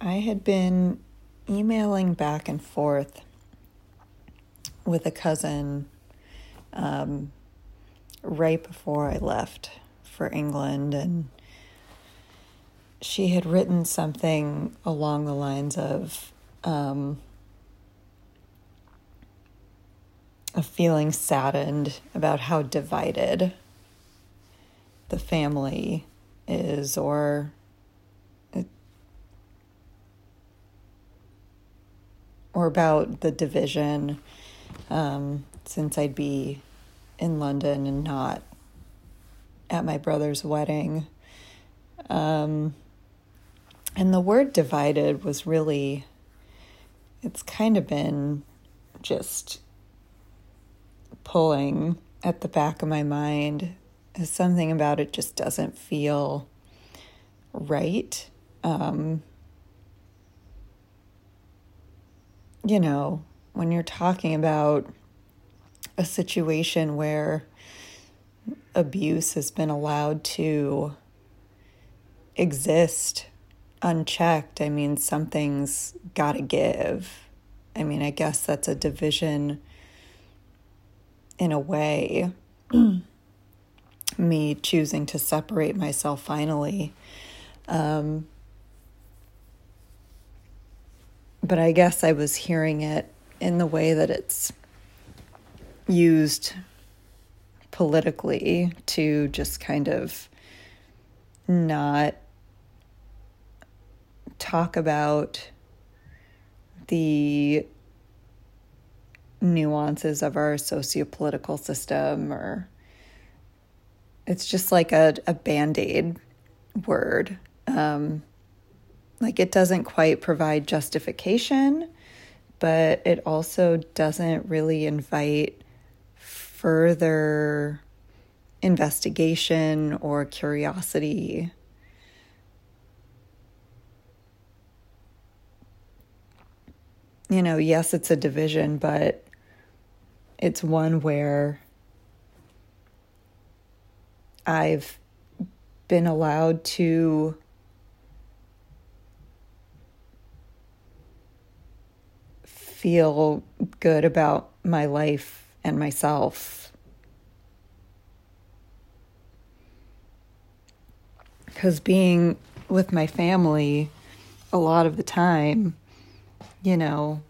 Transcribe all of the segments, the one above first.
I had been emailing back and forth with a cousin um, right before I left for England, and she had written something along the lines of um, of feeling saddened about how divided the family is, or or about the division um, since I'd be in London and not at my brother's wedding. Um, and the word divided was really, it's kind of been just pulling at the back of my mind. Something about it just doesn't feel right. Um, you know, when you're talking about a situation where abuse has been allowed to exist unchecked, I mean, something's got to give. I mean, I guess that's a division in a way. Me choosing to separate myself finally. Um, but I guess I was hearing it in the way that it's used politically to just kind of not talk about the nuances of our sociopolitical system or it's just like a, a band-aid word um, like it doesn't quite provide justification, but it also doesn't really invite further investigation or curiosity. You know, yes, it's a division, but it's one where I've been allowed to feel good about my life and myself. Because being with my family a lot of the time, you know,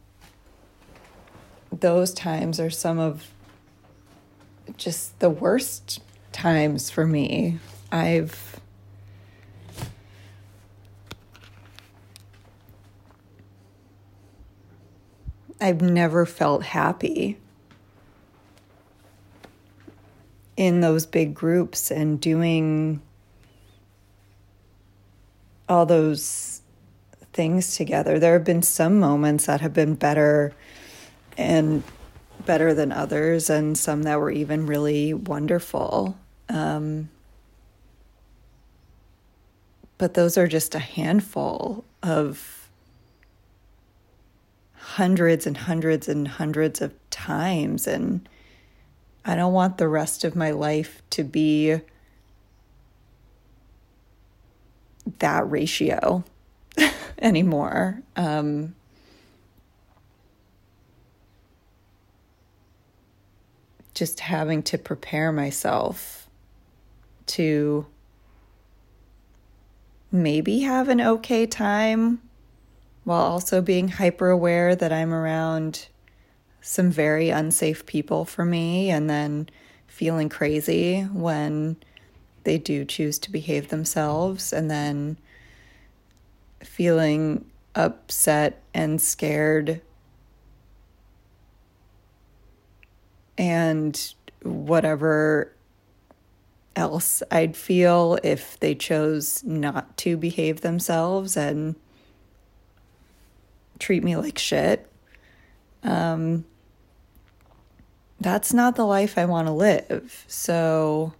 those times are some of just the worst times for me. I've I've never felt happy in those big groups and doing all those things together. There have been some moments that have been better and better than others, and some that were even really wonderful. Um, but those are just a handful of hundreds and hundreds and hundreds of times. And I don't want the rest of my life to be that ratio anymore. Um, just having to prepare myself to maybe have an okay time while also being hyper aware that I'm around some very unsafe people for me and then feeling crazy when they do choose to behave themselves and then feeling upset and scared and whatever else I'd feel if they chose not to behave themselves and treat me like shit. Um, that's not the life I want to live. So,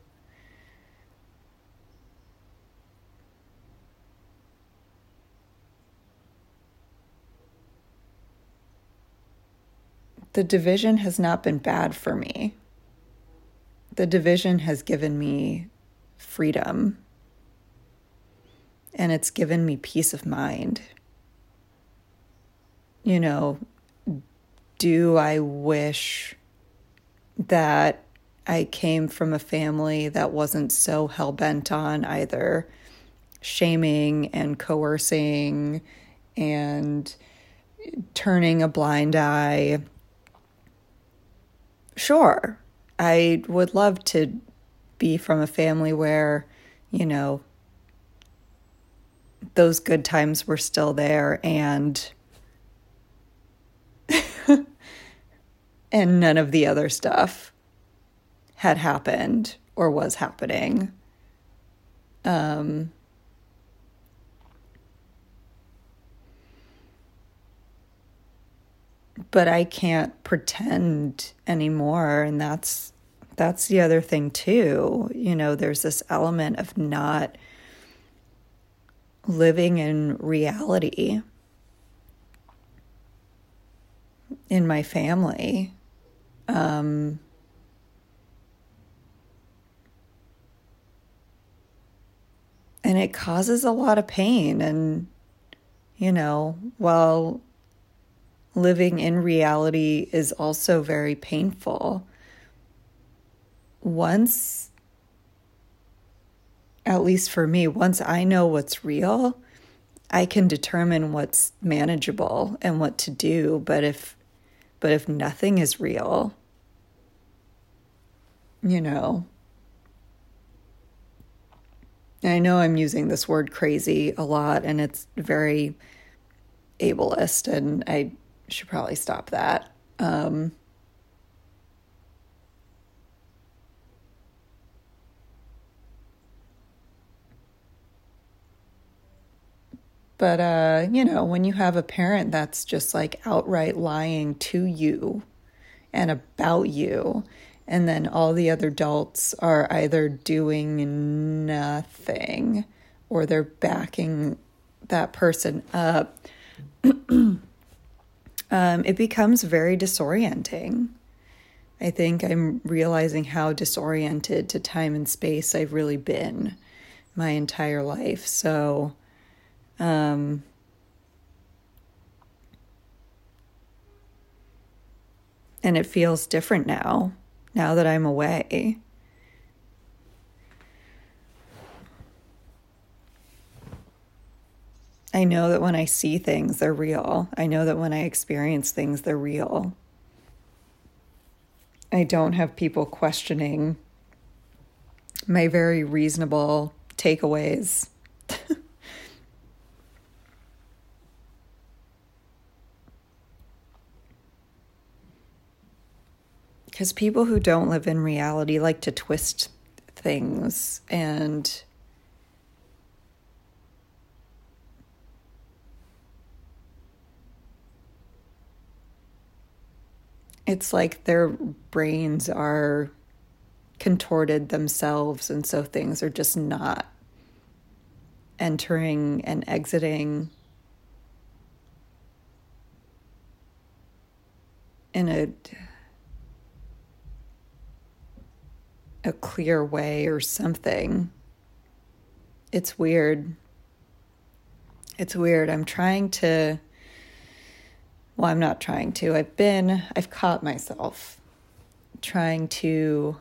the division has not been bad for me. The division has given me freedom and it's given me peace of mind. You know, do I wish that I came from a family that wasn't so hell bent on either shaming and coercing and turning a blind eye. Sure, I would love to be from a family where, you know, those good times were still there and and none of the other stuff had happened or was happening. Um, but I can't pretend anymore and that's that's the other thing too. You know, there's this element of not living in reality in my family. Um, and it causes a lot of pain. And, you know, while living in reality is also very painful, once, at least for me, once I know what's real, I can determine what's manageable and what to do. But if but if nothing is real, you know, I know I'm using this word crazy a lot and it's very ableist, and I should probably stop that. Um, But, uh, you know, when you have a parent that's just like outright lying to you and about you, and then all the other adults are either doing nothing or they're backing that person up, um, it becomes very disorienting. I think I'm realizing how disoriented to time and space I've really been my entire life. So, um, and it feels different now, now that I'm away. I know that when I see things, they're real. I know that when I experience things, they're real. I don't have people questioning my very reasonable takeaways. Because people who don't live in reality like to twist things and it's like their brains are contorted themselves and so things are just not entering and exiting in a a clear way or something. It's weird. It's weird. I'm trying to, well, I'm not trying to. I've been, I've caught myself trying to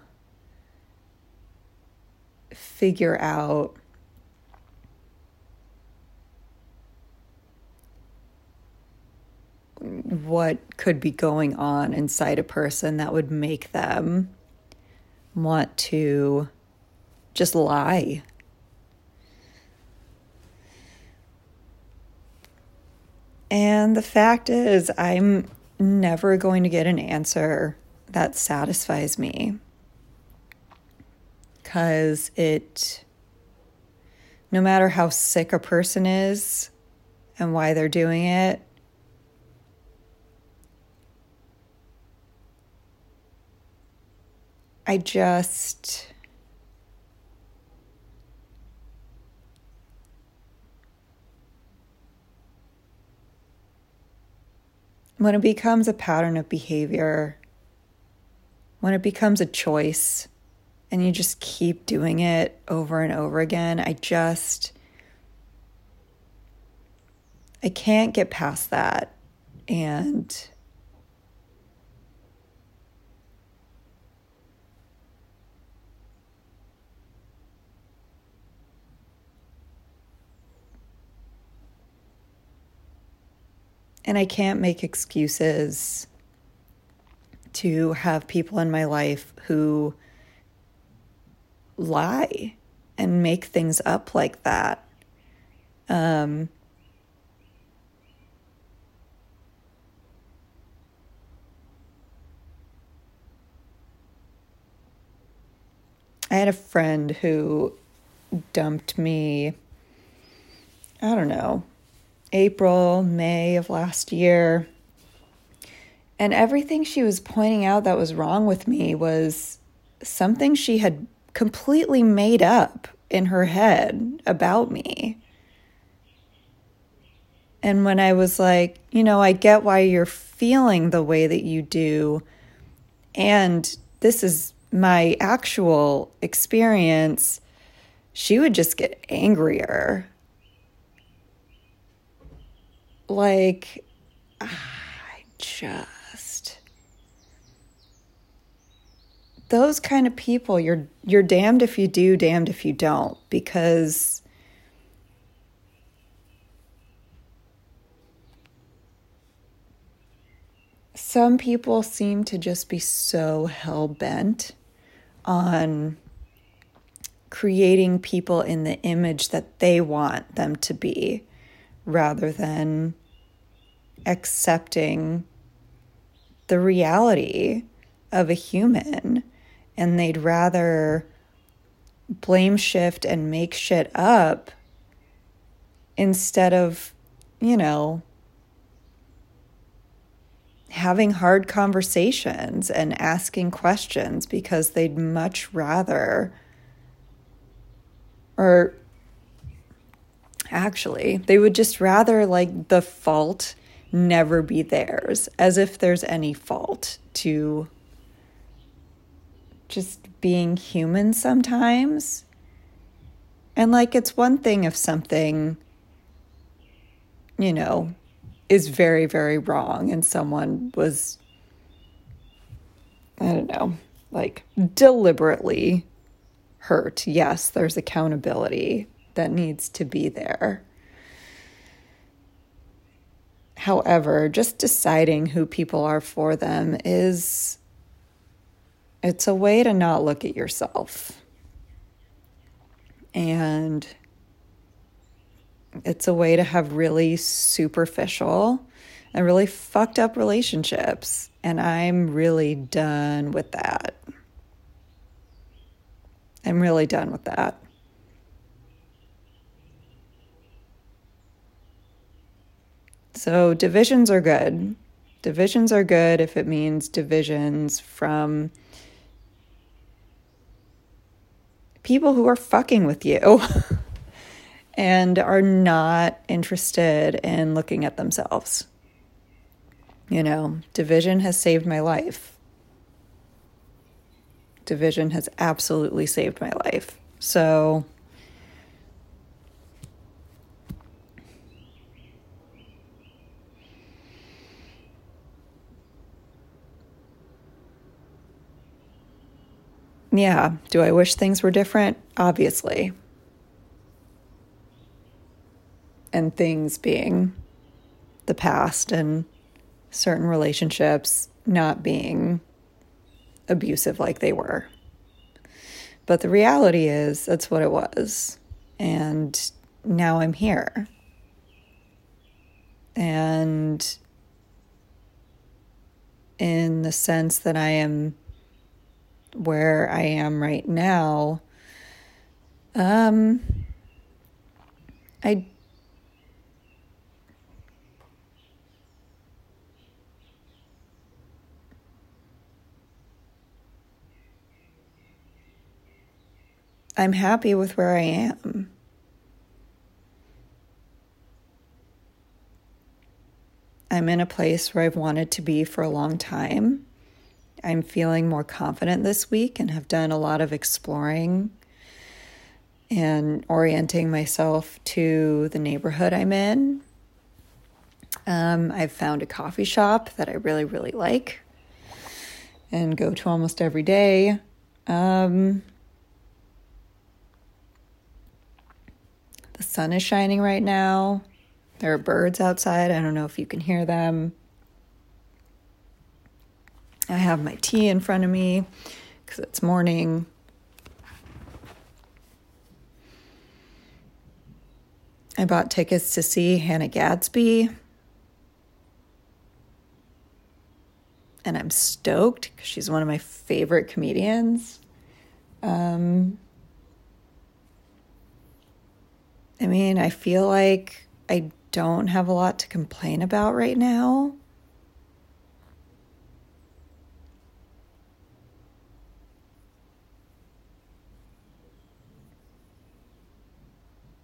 figure out what could be going on inside a person that would make them want to just lie. And the fact is, I'm never going to get an answer that satisfies me. Because it, no matter how sick a person is and why they're doing it, I just when it becomes a pattern of behavior, when it becomes a choice, and you just keep doing it over and over again, I just I can't get past that. And and I can't make excuses to have people in my life who lie and make things up like that. Um, I had a friend who dumped me, I don't know, April, May of last year. And everything she was pointing out that was wrong with me was something she had completely made up in her head about me. And when I was like, you know, I get why you're feeling the way that you do, and this is my actual experience, she would just get angrier. Like, ah, I just. Those kind of people, you're you're damned if you do, damned if you don't, because some people seem to just be so hell bent on creating people in the image that they want them to be rather than accepting the reality of a human. And they'd rather blame shift and make shit up instead of, you know, having hard conversations and asking questions because they'd much rather, or actually, they would just rather like the fault never be theirs, as if there's any fault to just being human sometimes. And like, it's one thing if something, you know, is very, very wrong and someone was, I don't know, like deliberately hurt. Yes, there's accountability that needs to be there. However, just deciding who people are for them is it's a way to not look at yourself. And it's a way to have really superficial and really fucked up relationships. And I'm really done with that. I'm really done with that. So, divisions are good. Divisions are good if it means divisions from people who are fucking with you. and are not interested in looking at themselves. You know, division has saved my life. Division has absolutely saved my life. So, yeah, do I wish things were different? Obviously. and things being the past and certain relationships not being abusive like they were. But the reality is, that's what it was. And now I'm here. And in the sense that I am where I am right now, um, I I'm happy with where I am. I'm in a place where I've wanted to be for a long time. I'm feeling more confident this week and have done a lot of exploring and orienting myself to the neighborhood I'm in. Um, I've found a coffee shop that I really, really like and go to almost every day. Um, the sun is shining right now. There are birds outside. I don't know if you can hear them. I have my tea in front of me because it's morning. I bought tickets to see Hannah Gadsby. And I'm stoked because she's one of my favorite comedians. Um, I mean, I feel like I don't have a lot to complain about right now.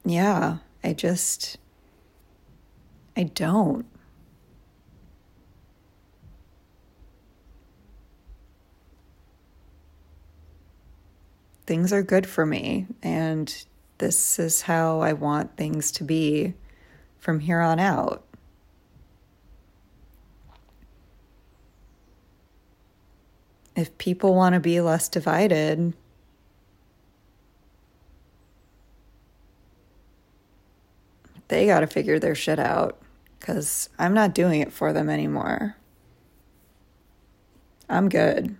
Yeah, I just, I don't. Things are good for me, and this is how I want things to be from here on out. If people want to be less divided, they got to figure their shit out because I'm not doing it for them anymore. I'm good.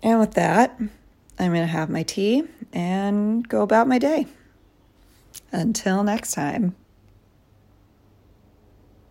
And with that, I'm going to have my tea and go about my day. Until next time.